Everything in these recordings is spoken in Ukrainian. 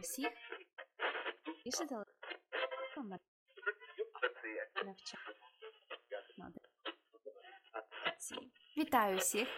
всіх більше Вітаю всіх!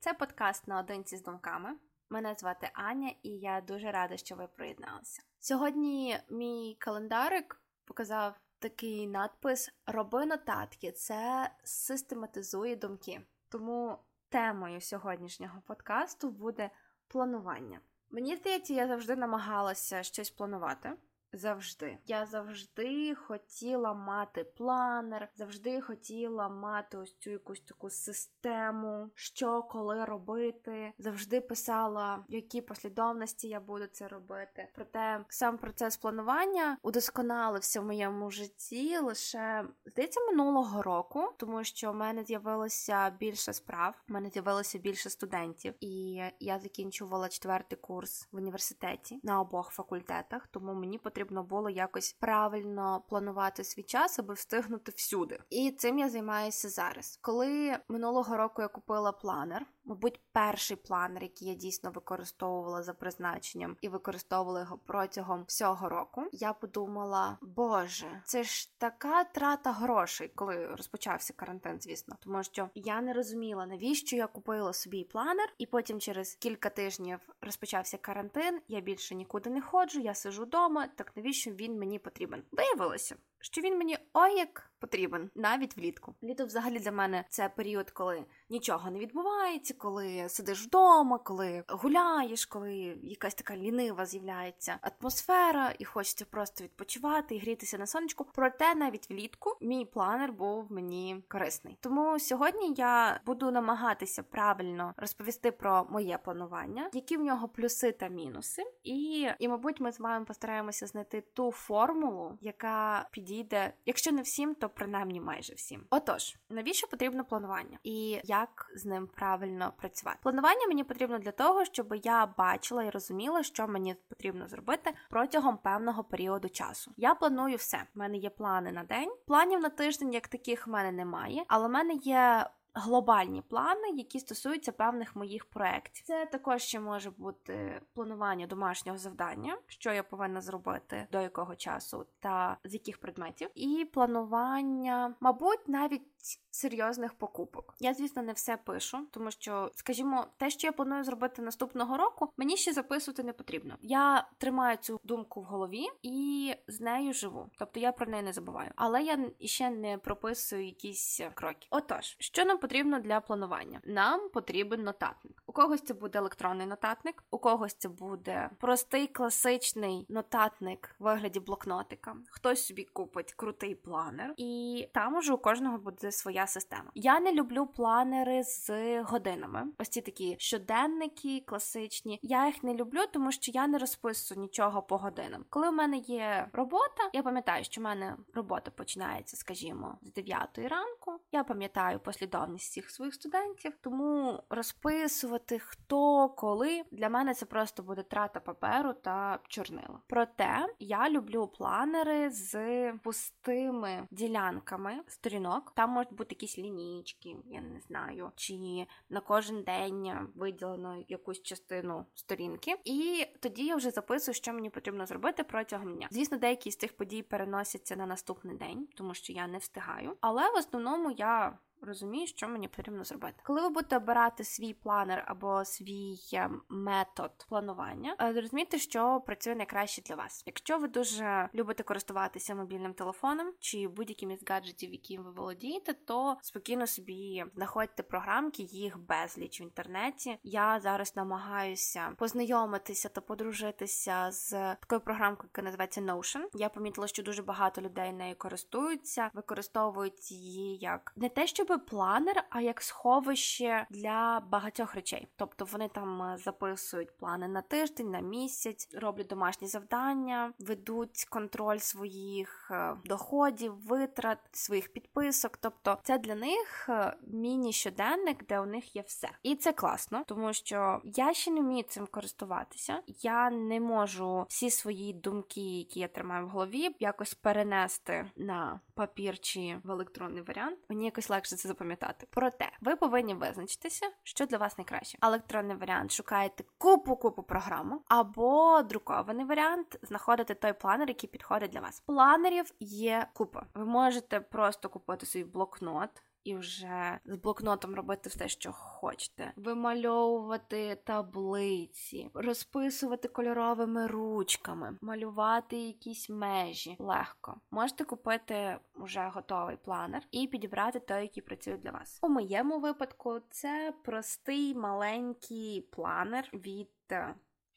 Це подкаст наодинці з думками. Мене звати Аня, і я дуже рада, що ви приєдналися. Сьогодні мій календарик показав такий надпис Роби нотатки. Це систематизує думки. Тому темою сьогоднішнього подкасту буде планування. Мені здається, я завжди намагалася щось планувати. Завжди. Я завжди хотіла мати планер, завжди хотіла мати ось цю якусь таку систему, що коли робити. Завжди писала, в якій послідовності я буду це робити. Проте сам процес планування удосконалився в моєму житті лише здається минулого року, тому що в мене з'явилося більше справ, в мене з'явилося більше студентів, і я закінчувала четвертий курс в університеті на обох факультетах, тому мені потрібно потрібно було якось правильно планувати свій час, аби встигнути всюди. І цим я займаюся зараз. Коли минулого року я купила планер, мабуть, перший планер, який я дійсно використовувала за призначенням і використовувала його протягом всього року, я подумала: Боже, це ж така трата грошей, коли розпочався карантин, звісно, тому що я не розуміла, навіщо я купила собі планер, і потім через кілька тижнів розпочався карантин. Я більше нікуди не ходжу, я сижу вдома. Навіщо він мені потрібен? Виявилося, що він мені ой як потрібен навіть влітку. Літо, взагалі, для мене це період, коли нічого не відбувається, коли сидиш вдома, коли гуляєш, коли якась така лінива з'являється атмосфера, і хочеться просто відпочивати і грітися на сонечку. Проте навіть влітку мій планер був мені корисний. Тому сьогодні я буду намагатися правильно розповісти про моє планування, які в нього плюси та мінуси, і, і мабуть, ми з вами постараємося знайти ту формулу, яка підійде, якщо не всім, то принаймні майже всім. Отож, навіщо потрібно планування і як з ним правильно працювати? Планування мені потрібно для того, щоб я бачила і розуміла, що мені потрібно зробити протягом певного періоду часу. Я планую все. У мене є плани на день. Планів на тиждень, як таких в мене немає, але в мене є глобальні плани, які стосуються певних моїх проєктів. Це також ще може бути планування домашнього завдання, що я повинна зробити до якого часу та з яких предметів, і планування, мабуть, навіть серйозних покупок. Я, звісно, не все пишу, тому що, скажімо, те, що я планую зробити наступного року, мені ще записувати не потрібно. Я тримаю цю думку в голові і з нею живу. Тобто я про неї не забуваю. Але я ще не прописую якісь кроки. Отож, що нам потрібно для планування? Нам потрібен нотатник. У когось це буде електронний нотатник, у когось це буде простий класичний нотатник в вигляді блокнотика. Хтось собі купить крутий планер, і там уже у кожного буде своя система. Я не люблю планери з годинами. Ось ці такі щоденники, класичні. Я їх не люблю, тому що я не розписую нічого по годинам. Коли в мене є робота, я пам'ятаю, що в мене робота починається, скажімо, з 9 ранку. Я пам'ятаю послідовність всіх своїх студентів, тому розписувати хто коли для мене це просто буде трата паперу та чорнила. Проте я люблю планери з пустими ділянками сторінок. Там можуть бути якісь лінійки, я не знаю, чи на кожен день виділено якусь частину сторінки, і тоді я вже записую, що мені потрібно зробити протягом дня. Звісно, деякі з цих подій переносяться на наступний день, тому що я не встигаю. Але в основному я розумію, що мені потрібно зробити. Коли ви будете обирати свій планер або свій е, метод планування, е, зрозумійте, що працює найкраще для вас. Якщо ви дуже любите користуватися мобільним телефоном чи будь-яким із гаджетів, яким ви володієте, то спокійно собі знаходьте програмки, їх безліч в інтернеті. Я зараз намагаюся познайомитися та подружитися з такою програмкою, яка називається Notion. Я помітила, що дуже багато людей нею користуються, використовують її як не те, щоб планер, а як сховище для багатьох речей. Тобто вони там е, записують плани на тиждень, на місяць, роблять домашні завдання, ведуть контроль своїх е, доходів, витрат, своїх підписок. Тобто, це для них е, міні-щоденник, де у них є все. І це класно, тому що я ще не вмію цим користуватися. Я не можу всі свої думки, які я тримаю в голові, якось перенести на папір чи в електронний варіант. Мені якось легше це запам'ятати. Проте ви повинні визначитися, що для вас найкраще. Електронний варіант шукаєте купу купу програму, або друкований варіант знаходите той планер, який підходить для вас. Планерів є купа. Ви можете просто купити свій блокнот і вже з блокнотом робити все, що хочете, вимальовувати таблиці, розписувати кольоровими ручками, малювати якісь межі легко. Можете купити вже готовий планер і підібрати той, який працює для вас. У моєму випадку це простий маленький планер від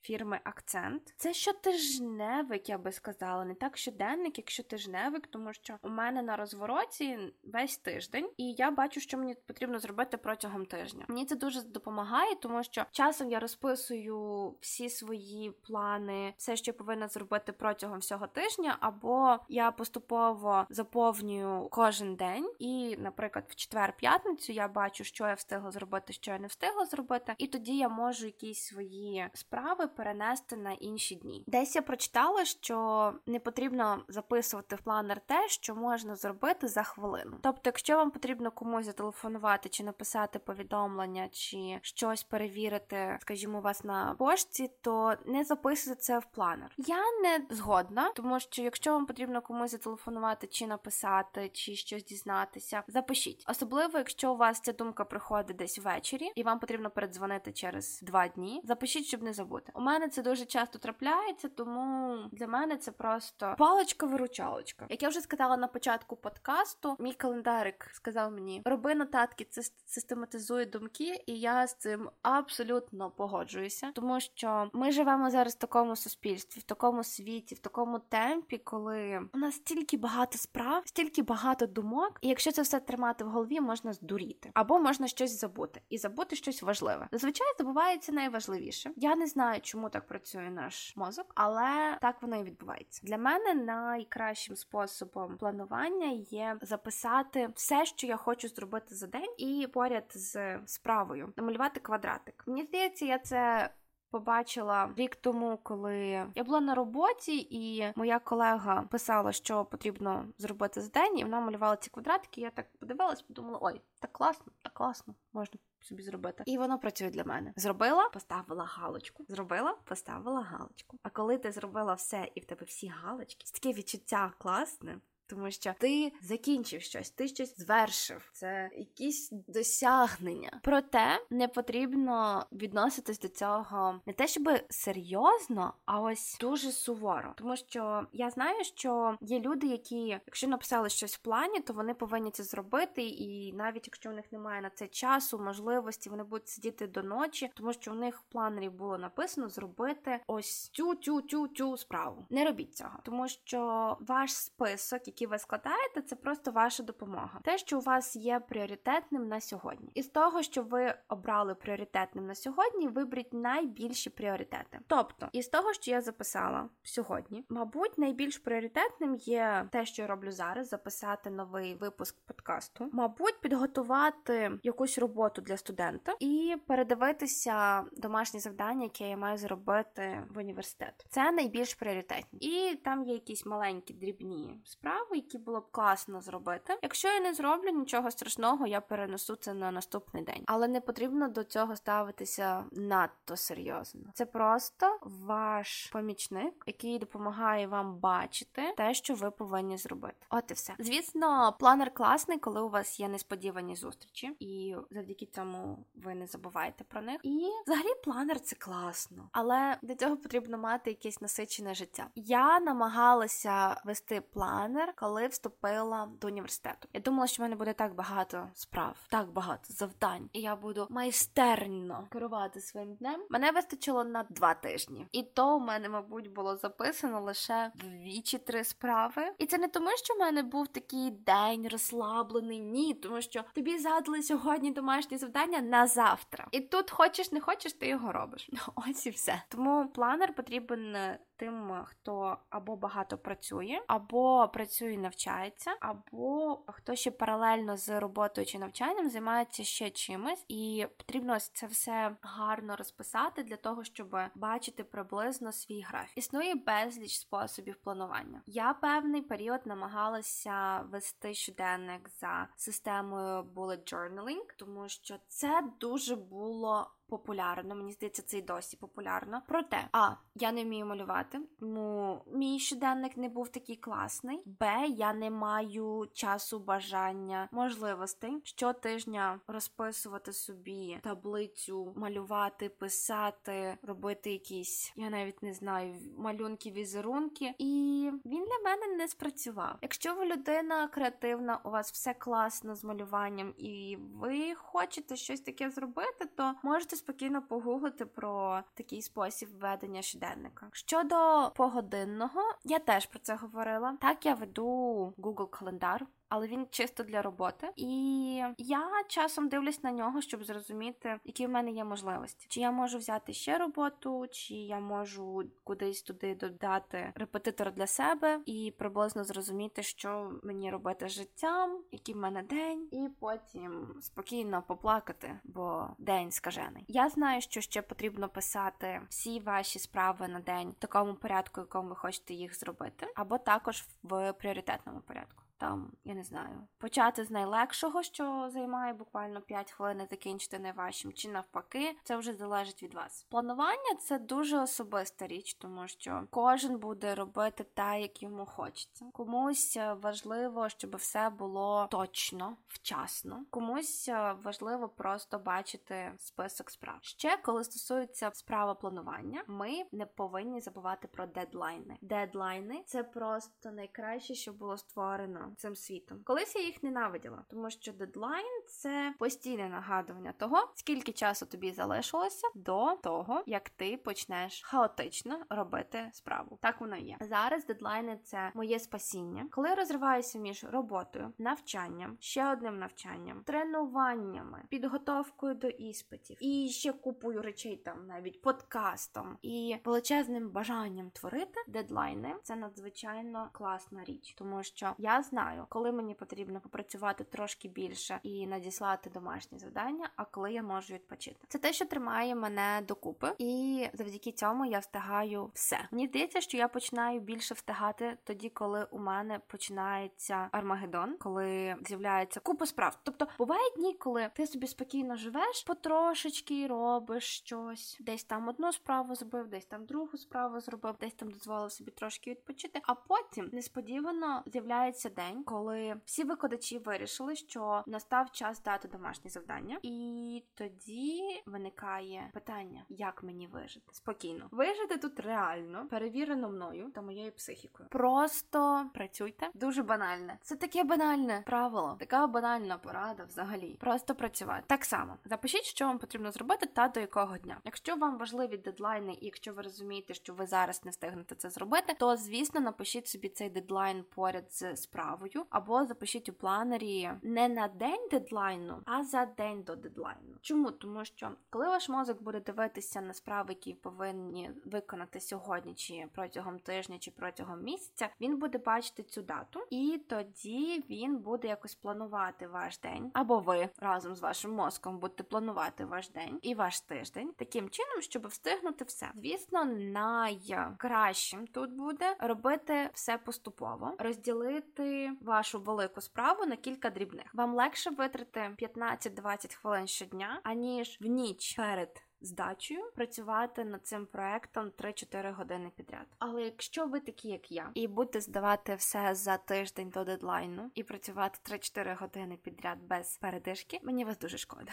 фірми Акцент. Це щотижневик, я би сказала, не так щоденник, як щотижневик, тому що у мене на розвороті весь тиждень, і я бачу, що мені потрібно зробити протягом тижня. Мені це дуже допомагає, тому що часом я розписую всі свої плани, все, що я повинна зробити протягом всього тижня, або я поступово заповнюю кожен день, і, наприклад, в четвер-п'ятницю я бачу, що я встигла зробити, що я не встигла зробити, і тоді я можу якісь свої справи перенести на інші дні. Десь я прочитала, що не потрібно записувати в планер те, що можна зробити за хвилину. Тобто, якщо вам потрібно комусь зателефонувати чи написати повідомлення, чи щось перевірити, скажімо, вас на пошті, то не записуйте це в планер. Я не згодна, тому що якщо вам потрібно комусь зателефонувати чи написати, чи щось дізнатися, запишіть. Особливо, якщо у вас ця думка приходить десь ввечері, і вам потрібно передзвонити через два дні. Запишіть, щоб не забути. У мене це дуже часто трапляється, тому для мене це просто паличка-виручалочка. Як я вже сказала на початку подкасту, мій календарик сказав мені: роби нотатки, це систематизує думки, і я з цим абсолютно погоджуюся, тому що ми живемо зараз в такому суспільстві, в такому світі, в такому темпі, коли у нас стільки багато справ, стільки багато думок, і якщо це все тримати в голові, можна здуріти або можна щось забути і забути щось важливе. Зазвичай забувається найважливіше. Я не знаю, чому так працює наш мозок, але так воно і відбувається. Для мене найкращим способом планування є записати все, що я хочу зробити за день, і поряд з справою намалювати квадратик. Мені здається, я це. Побачила рік тому, коли я була на роботі, і моя колега писала, що потрібно зробити за день, і вона малювала ці квадратики. Я так подивилась, подумала: ой, так класно, так класно, можна собі зробити. І воно працює для мене. Зробила, поставила галочку. Зробила, поставила галочку. А коли ти зробила все і в тебе всі галочки, таке відчуття класне тому що ти закінчив щось, ти щось звершив. Це якісь досягнення. Проте не потрібно відноситись до цього не те, щоб серйозно, а ось дуже суворо. Тому що я знаю, що є люди, які, якщо написали щось в плані, то вони повинні це зробити. І навіть якщо у них немає на це часу, можливості, вони будуть сидіти до ночі, тому що у них в планері було написано зробити ось цю цю цю цю справу. Не робіть цього, тому що ваш список, який ви складаєте, це просто ваша допомога. Те, що у вас є пріоритетним на сьогодні. І з того, що ви обрали пріоритетним на сьогодні, виберіть найбільші пріоритети. Тобто, із того, що я записала сьогодні, мабуть, найбільш пріоритетним є те, що я роблю зараз: записати новий випуск подкасту, мабуть, підготувати якусь роботу для студента і передивитися домашні завдання, яке я маю зробити в університет. Це найбільш пріоритетні. І там є якісь маленькі дрібні справи які було б класно зробити. Якщо я не зроблю нічого страшного, я перенесу це на наступний день. Але не потрібно до цього ставитися надто серйозно. Це просто ваш помічник, який допомагає вам бачити те, що ви повинні зробити. От і все. Звісно, планер класний, коли у вас є несподівані зустрічі, і завдяки цьому ви не забуваєте про них. І взагалі планер це класно, але для цього потрібно мати якесь насичене життя. Я намагалася вести планер, коли вступила до університету. Я думала, що в мене буде так багато справ, так багато завдань, і я буду майстерно керувати своїм днем. Мене вистачило на два тижні, і то у мене, мабуть, було записано лише дві чи три справи. І це не тому, що в мене був такий день розслаблений. Ні, тому що тобі задали сьогодні домашні завдання на завтра. І тут хочеш, не хочеш, ти його робиш. Ось і все. Тому планер потрібен тим, хто або багато працює, або працює працює і навчається, або хто ще паралельно з роботою чи навчанням займається ще чимось, і потрібно це все гарно розписати для того, щоб бачити приблизно свій графік. Існує безліч способів планування. Я певний період намагалася вести щоденник за системою bullet journaling, тому що це дуже було популярно. Мені здається, це й досі популярно. Проте, а я не вмію малювати, тому мій щоденник не був такий класний. Б, я не маю часу, бажання, можливостей щотижня розписувати собі таблицю, малювати, писати, робити якісь, я навіть не знаю, малюнки, візерунки. І він для мене не спрацював. Якщо ви людина креативна, у вас все класно з малюванням, і ви хочете щось таке зробити, то можете спокійно погуглити про такий спосіб ведення щоденника. Щодо погодинного, я теж про це говорила. Так я веду Google календар але він чисто для роботи. І я часом дивлюсь на нього, щоб зрозуміти, які в мене є можливості. Чи я можу взяти ще роботу, чи я можу кудись туди додати репетитор для себе і приблизно зрозуміти, що мені робити з життям, який в мене день, і потім спокійно поплакати, бо день скажений. Я знаю, що ще потрібно писати всі ваші справи на день в такому порядку, якому ви хочете їх зробити, або також в пріоритетному порядку там, я не знаю, почати з найлегшого, що займає буквально 5 хвилин, закінчити найважчим, чи навпаки, це вже залежить від вас. Планування це дуже особиста річ, тому що кожен буде робити те, як йому хочеться. Комусь важливо, щоб все було точно, вчасно. Комусь важливо просто бачити список справ. Ще коли стосується справа планування, ми не повинні забувати про дедлайни. Дедлайни це просто найкраще, що було створено цим світом. Колись я їх ненавиділа, тому що дедлайн це постійне нагадування того, скільки часу тобі залишилося до того, як ти почнеш хаотично робити справу. Так воно є. Зараз дедлайни це моє спасіння. Коли я розриваюся між роботою, навчанням, ще одним навчанням, тренуваннями, підготовкою до іспитів і ще купою речей, там навіть подкастом і величезним бажанням творити дедлайни це надзвичайно класна річ, тому що я знаю знаю, коли мені потрібно попрацювати трошки більше і надіслати домашні завдання, а коли я можу відпочити. Це те, що тримає мене докупи, і завдяки цьому я встигаю все. Мені здається, що я починаю більше встигати тоді, коли у мене починається Армагеддон, коли з'являється купа справ. Тобто бувають дні, коли ти собі спокійно живеш, потрошечки робиш щось, десь там одну справу зробив, десь там другу справу зробив, десь там дозволив собі трошки відпочити. А потім несподівано з'являється день день, коли всі викладачі вирішили, що настав час дати домашні завдання, і тоді виникає питання, як мені вижити спокійно. Вижити тут реально перевірено мною та моєю психікою. Просто працюйте дуже банальне. Це таке банальне правило, така банальна порада взагалі. Просто працювати. Так само запишіть, що вам потрібно зробити та до якого дня. Якщо вам важливі дедлайни, і якщо ви розумієте, що ви зараз не встигнете це зробити, то звісно напишіть собі цей дедлайн поряд з справою справою, або запишіть у планері не на день дедлайну, а за день до дедлайну. Чому? Тому що коли ваш мозок буде дивитися на справи, які повинні виконати сьогодні, чи протягом тижня, чи протягом місяця, він буде бачити цю дату, і тоді він буде якось планувати ваш день, або ви разом з вашим мозком будете планувати ваш день і ваш тиждень таким чином, щоб встигнути все. Звісно, найкращим тут буде робити все поступово, розділити вашу велику справу на кілька дрібних. Вам легше витрати 15-20 хвилин щодня, аніж в ніч перед. Здачею працювати над цим проектом 3-4 години підряд. Але якщо ви такі, як я, і будете здавати все за тиждень до дедлайну і працювати 3-4 години підряд без передишки, мені вас дуже шкода.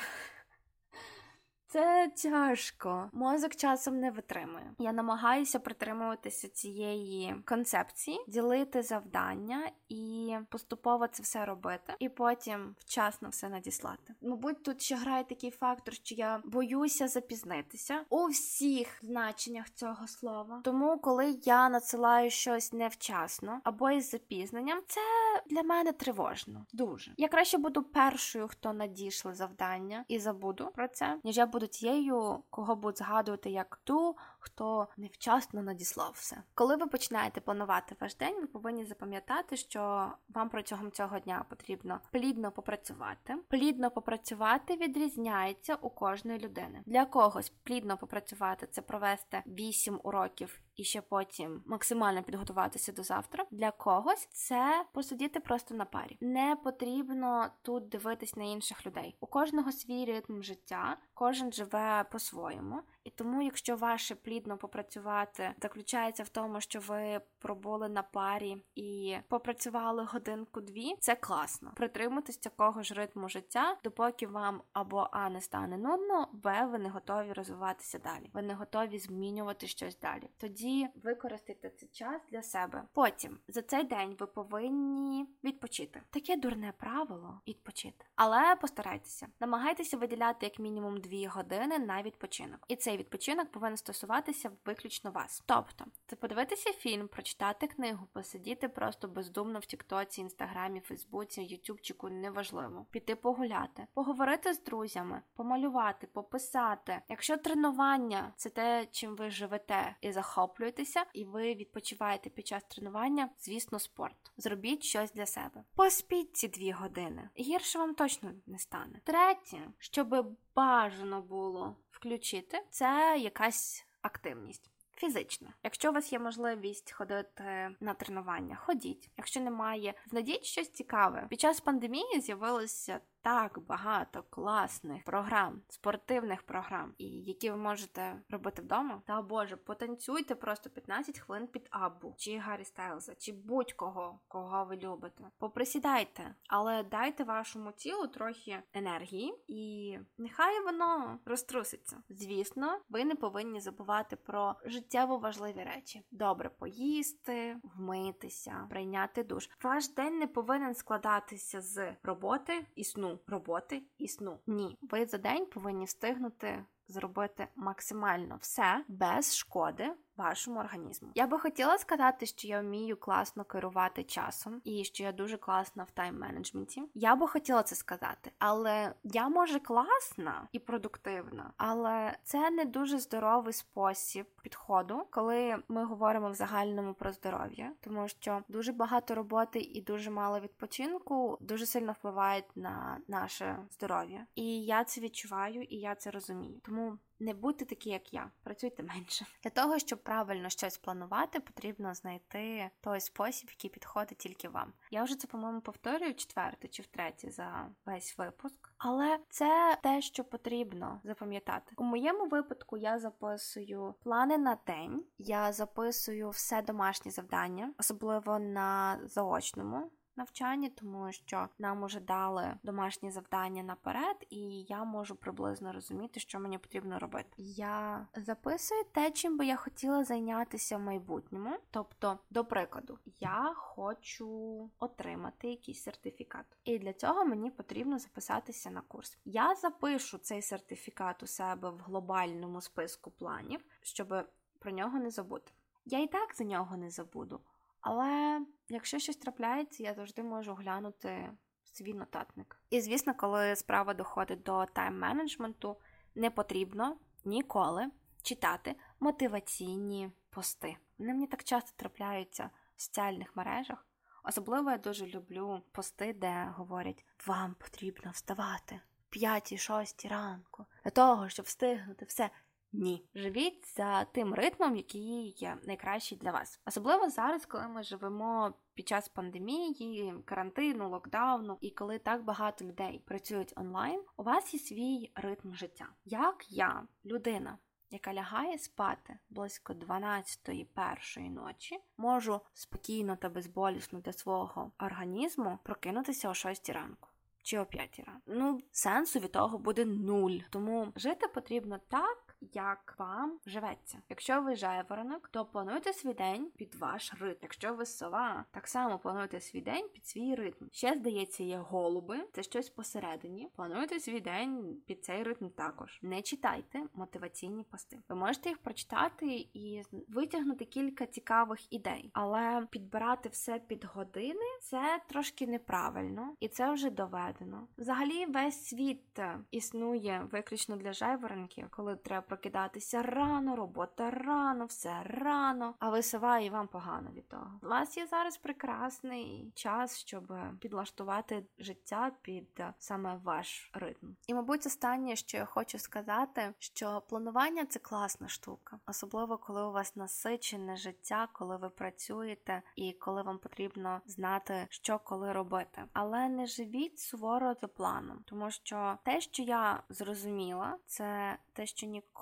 Це тяжко. Мозок часом не витримує. Я намагаюся притримуватися цієї концепції, ділити завдання і поступово це все робити, і потім вчасно все надіслати. Мабуть, тут ще грає такий фактор, що я боюся запізнитися у всіх значеннях цього слова. Тому, коли я надсилаю щось невчасно або із запізненням, це для мене тривожно. Дуже я краще буду першою, хто надійшли завдання, і забуду про це, ніж я буду тією, кого будуть згадувати як ту, хто невчасно надіслав все. Коли ви починаєте планувати ваш день, ви повинні запам'ятати, що вам протягом цього дня потрібно плідно попрацювати. Плідно попрацювати відрізняється у кожної людини. Для когось плідно попрацювати це провести 8 уроків і ще потім максимально підготуватися до завтра. Для когось це посидіти просто на парі. Не потрібно тут дивитись на інших людей. У кожного свій ритм життя, кожен живе по-своєму. І тому, якщо ваше плідно попрацювати заключається в тому, що ви пробули на парі і попрацювали годинку-дві, це класно. Притримуйтесь такого ж ритму життя, допоки вам або а не стане нудно, б ви не готові розвиватися далі. Ви не готові змінювати щось далі. Тоді використайте цей час для себе. Потім за цей день ви повинні відпочити. Таке дурне правило відпочити. Але постарайтеся, намагайтеся виділяти як мінімум дві години на відпочинок. І цей відпочинок повинен стосуватися виключно вас. Тобто, це подивитися фільм, прочитати книгу, посидіти просто бездумно в Тіктоці, Інстаграмі, Фейсбуці, Ютубчику, неважливо, піти погуляти, поговорити з друзями, помалювати, пописати. Якщо тренування це те, чим ви живете і захоплюєтеся, і ви відпочиваєте під час тренування, звісно, спорт. Зробіть щось для себе. Поспіть ці дві години. Гірше вам точно не стане. Третє, щоб бажано було включити, це якась активність. Фізично, якщо у вас є можливість ходити на тренування, ходіть. Якщо немає, знайдіть щось цікаве. Під час пандемії з'явилося так багато класних програм, спортивних програм, і які ви можете робити вдома. Та боже, потанцюйте просто 15 хвилин під Аббу, чи Гаррі Стайлза, чи будь-кого, кого ви любите. Поприсідайте, але дайте вашому тілу трохи енергії, і нехай воно розтруситься. Звісно, ви не повинні забувати про життєво важливі речі: добре поїсти, вмитися, прийняти душ. Ваш день не повинен складатися з роботи і сну роботи і сну. Ні, ви за день повинні встигнути зробити максимально все без шкоди вашому організму. Я би хотіла сказати, що я вмію класно керувати часом і що я дуже класна в тайм-менеджменті. Я би хотіла це сказати, але я може класна і продуктивна, але це не дуже здоровий спосіб підходу, коли ми говоримо в загальному про здоров'я, тому що дуже багато роботи і дуже мало відпочинку дуже сильно впливають на наше здоров'я. І я це відчуваю, і я це розумію. Тому не будьте такі, як я, працюйте менше. Для того, щоб правильно щось планувати, потрібно знайти той спосіб, який підходить тільки вам. Я вже це, по-моєму, повторюю четверте чи втретє за весь випуск, але це те, що потрібно запам'ятати. У моєму випадку я записую плани на день, я записую все домашні завдання, особливо на заочному навчанні, тому що нам уже дали домашні завдання наперед, і я можу приблизно розуміти, що мені потрібно робити. Я записую те, чим би я хотіла зайнятися в майбутньому. Тобто, до прикладу, я хочу отримати якийсь сертифікат, і для цього мені потрібно записатися на курс. Я запишу цей сертифікат у себе в глобальному списку планів, щоб про нього не забути. Я і так за нього не забуду. Але якщо щось трапляється, я завжди можу глянути свій нотатник. І звісно, коли справа доходить до тайм-менеджменту, не потрібно ніколи читати мотиваційні пости. Вони мені так часто трапляються в соціальних мережах. Особливо я дуже люблю пости, де говорять, вам потрібно вставати в 5-6 ранку для того, щоб встигнути все. Ні, живіть за тим ритмом, який є найкращий для вас. Особливо зараз, коли ми живемо під час пандемії, карантину, локдауну, і коли так багато людей працюють онлайн, у вас є свій ритм життя. Як я, людина, яка лягає спати близько 12-ї першої ночі, можу спокійно та безболісно для свого організму прокинутися о 6 ранку. Чи о 5 ранку. Ну, сенсу від того буде нуль. Тому жити потрібно так, як вам живеться. Якщо ви жайворонок, то плануйте свій день під ваш ритм. Якщо ви сова, так само плануйте свій день під свій ритм. Ще здається, є голуби, це щось посередині. Плануйте свій день під цей ритм також. Не читайте мотиваційні пости. Ви можете їх прочитати і витягнути кілька цікавих ідей, але підбирати все під години це трошки неправильно, і це вже доведено. Взагалі, весь світ існує виключно для жайворонків, коли треба прокидатися рано, робота рано, все рано, а висиває і вам погано від того. У вас є зараз прекрасний час, щоб підлаштувати життя під саме ваш ритм. І, мабуть, останнє, що я хочу сказати, що планування це класна штука, особливо коли у вас насичене життя, коли ви працюєте і коли вам потрібно знати, що коли робити. Але не живіть суворо за планом, тому що те, що я зрозуміла, це те, що ніколи,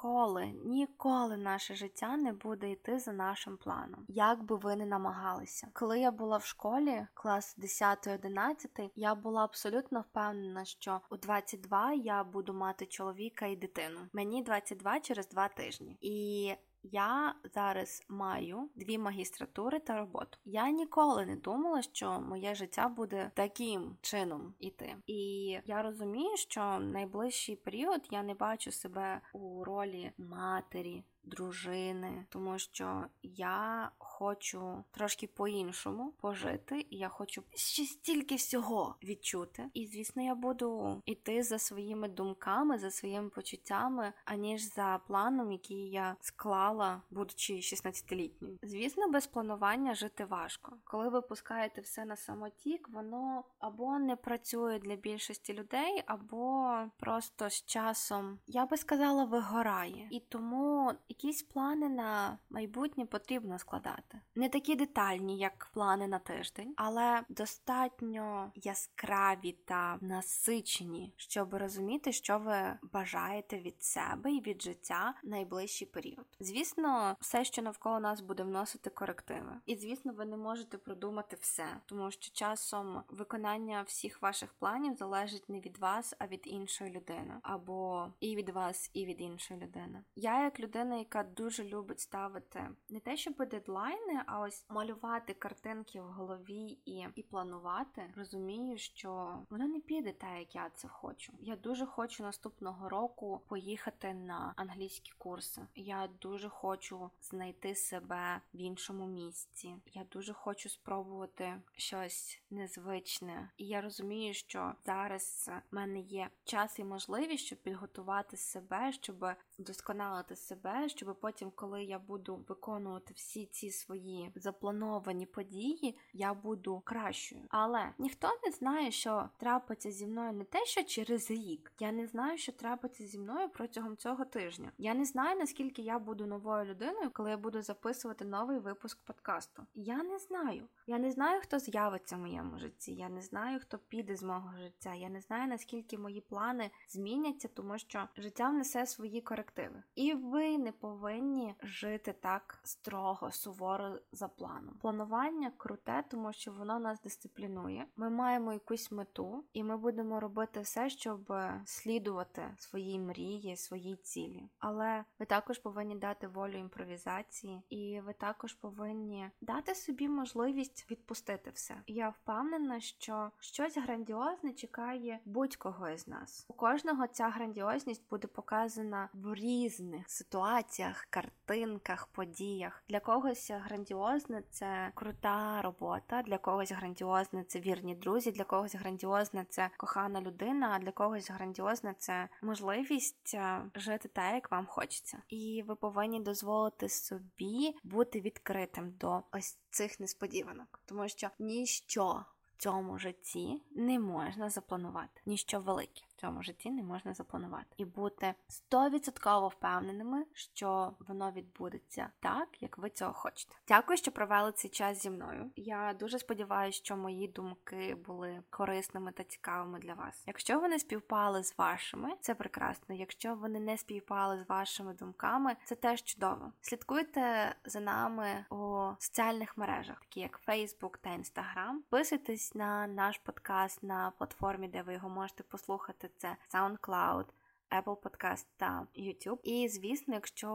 ніколи наше життя не буде йти за нашим планом, як би ви не намагалися. Коли я була в школі, клас 10-11, я була абсолютно впевнена, що у 22 я буду мати чоловіка і дитину. Мені 22 через 2 тижні. І я зараз маю дві магістратури та роботу. Я ніколи не думала, що моє життя буде таким чином іти. І я розумію, що найближчий період я не бачу себе у ролі матері, дружини, тому що я хочу трошки по-іншому пожити, і я хочу ще стільки всього відчути. І звісно, я буду йти за своїми думками, за своїми почуттями, аніж за планом, який я склала, будучи 16-літньою. Звісно, без планування жити важко. Коли ви пускаєте все на самотік, воно або не працює для більшості людей, або просто з часом я би сказала вигорає. І тому якісь плани на майбутнє потрібно складати. Не такі детальні, як плани на тиждень, але достатньо яскраві та насичені, щоб розуміти, що ви бажаєте від себе і від життя в найближчий період. Звісно, все, що навколо нас буде вносити корективи. І звісно, ви не можете продумати все, тому що часом виконання всіх ваших планів залежить не від вас, а від іншої людини, або і від вас, і від іншої людини. Я, як людина, яка дуже любить ставити не те, щоб дедлайни, а ось малювати картинки в голові і і планувати, розумію, що воно не піде так, як я це хочу. Я дуже хочу наступного року поїхати на англійські курси. Я дуже хочу знайти себе в іншому місці. Я дуже хочу спробувати щось незвичне. І я розумію, що зараз в мене є час і можливість, щоб підготувати себе, щоб вдосконалити себе, щоб потім, коли я буду виконувати всі ці свої заплановані події, я буду кращою. Але ніхто не знає, що трапиться зі мною не те, що через рік. Я не знаю, що трапиться зі мною протягом цього тижня. Я не знаю, наскільки я буду новою людиною, коли я буду записувати новий випуск подкасту. Я не знаю. Я не знаю, хто з'явиться в моєму житті. Я не знаю, хто піде з мого життя. Я не знаю, наскільки мої плани зміняться, тому що життя внесе свої корективи. І ви не повинні жити так строго, суворо за планом. Планування круте, тому що воно нас дисциплінує. Ми маємо якусь мету, і ми будемо робити все, щоб слідувати своїй мрії, своїй цілі. Але ви також повинні дати волю імпровізації, і ви також повинні дати собі можливість відпустити все. Я впевнена, що щось грандіозне чекає будь-кого із нас. У кожного ця грандіозність буде показана в різних ситуаціях, картинках, подіях. Для когось грандіозне це крута робота, для когось грандіозне це вірні друзі, для когось грандіозне це кохана людина, а для когось грандіозне це можливість жити так, як вам хочеться. І ви повинні дозволити собі бути відкритим до ось цих несподіванок, тому що ніщо в цьому житті не можна запланувати, ніщо велике цьому житті не можна запланувати і бути стовідсотково впевненими, що воно відбудеться так, як ви цього хочете. Дякую, що провели цей час зі мною. Я дуже сподіваюся, що мої думки були корисними та цікавими для вас. Якщо вони співпали з вашими, це прекрасно. Якщо вони не співпали з вашими думками, це теж чудово. Слідкуйте за нами у соціальних мережах, такі як Facebook та Instagram. Підписуйтесь на наш подкаст на платформі, де ви його можете послухати це SoundCloud, Apple Podcast та YouTube. І, звісно, якщо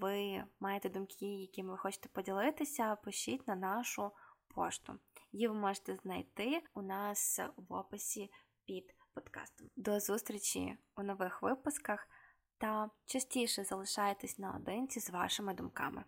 ви маєте думки, якими ви хочете поділитися, пишіть на нашу пошту. Її ви можете знайти у нас в описі під подкастом. До зустрічі у нових випусках та частіше залишайтесь наодинці з вашими думками.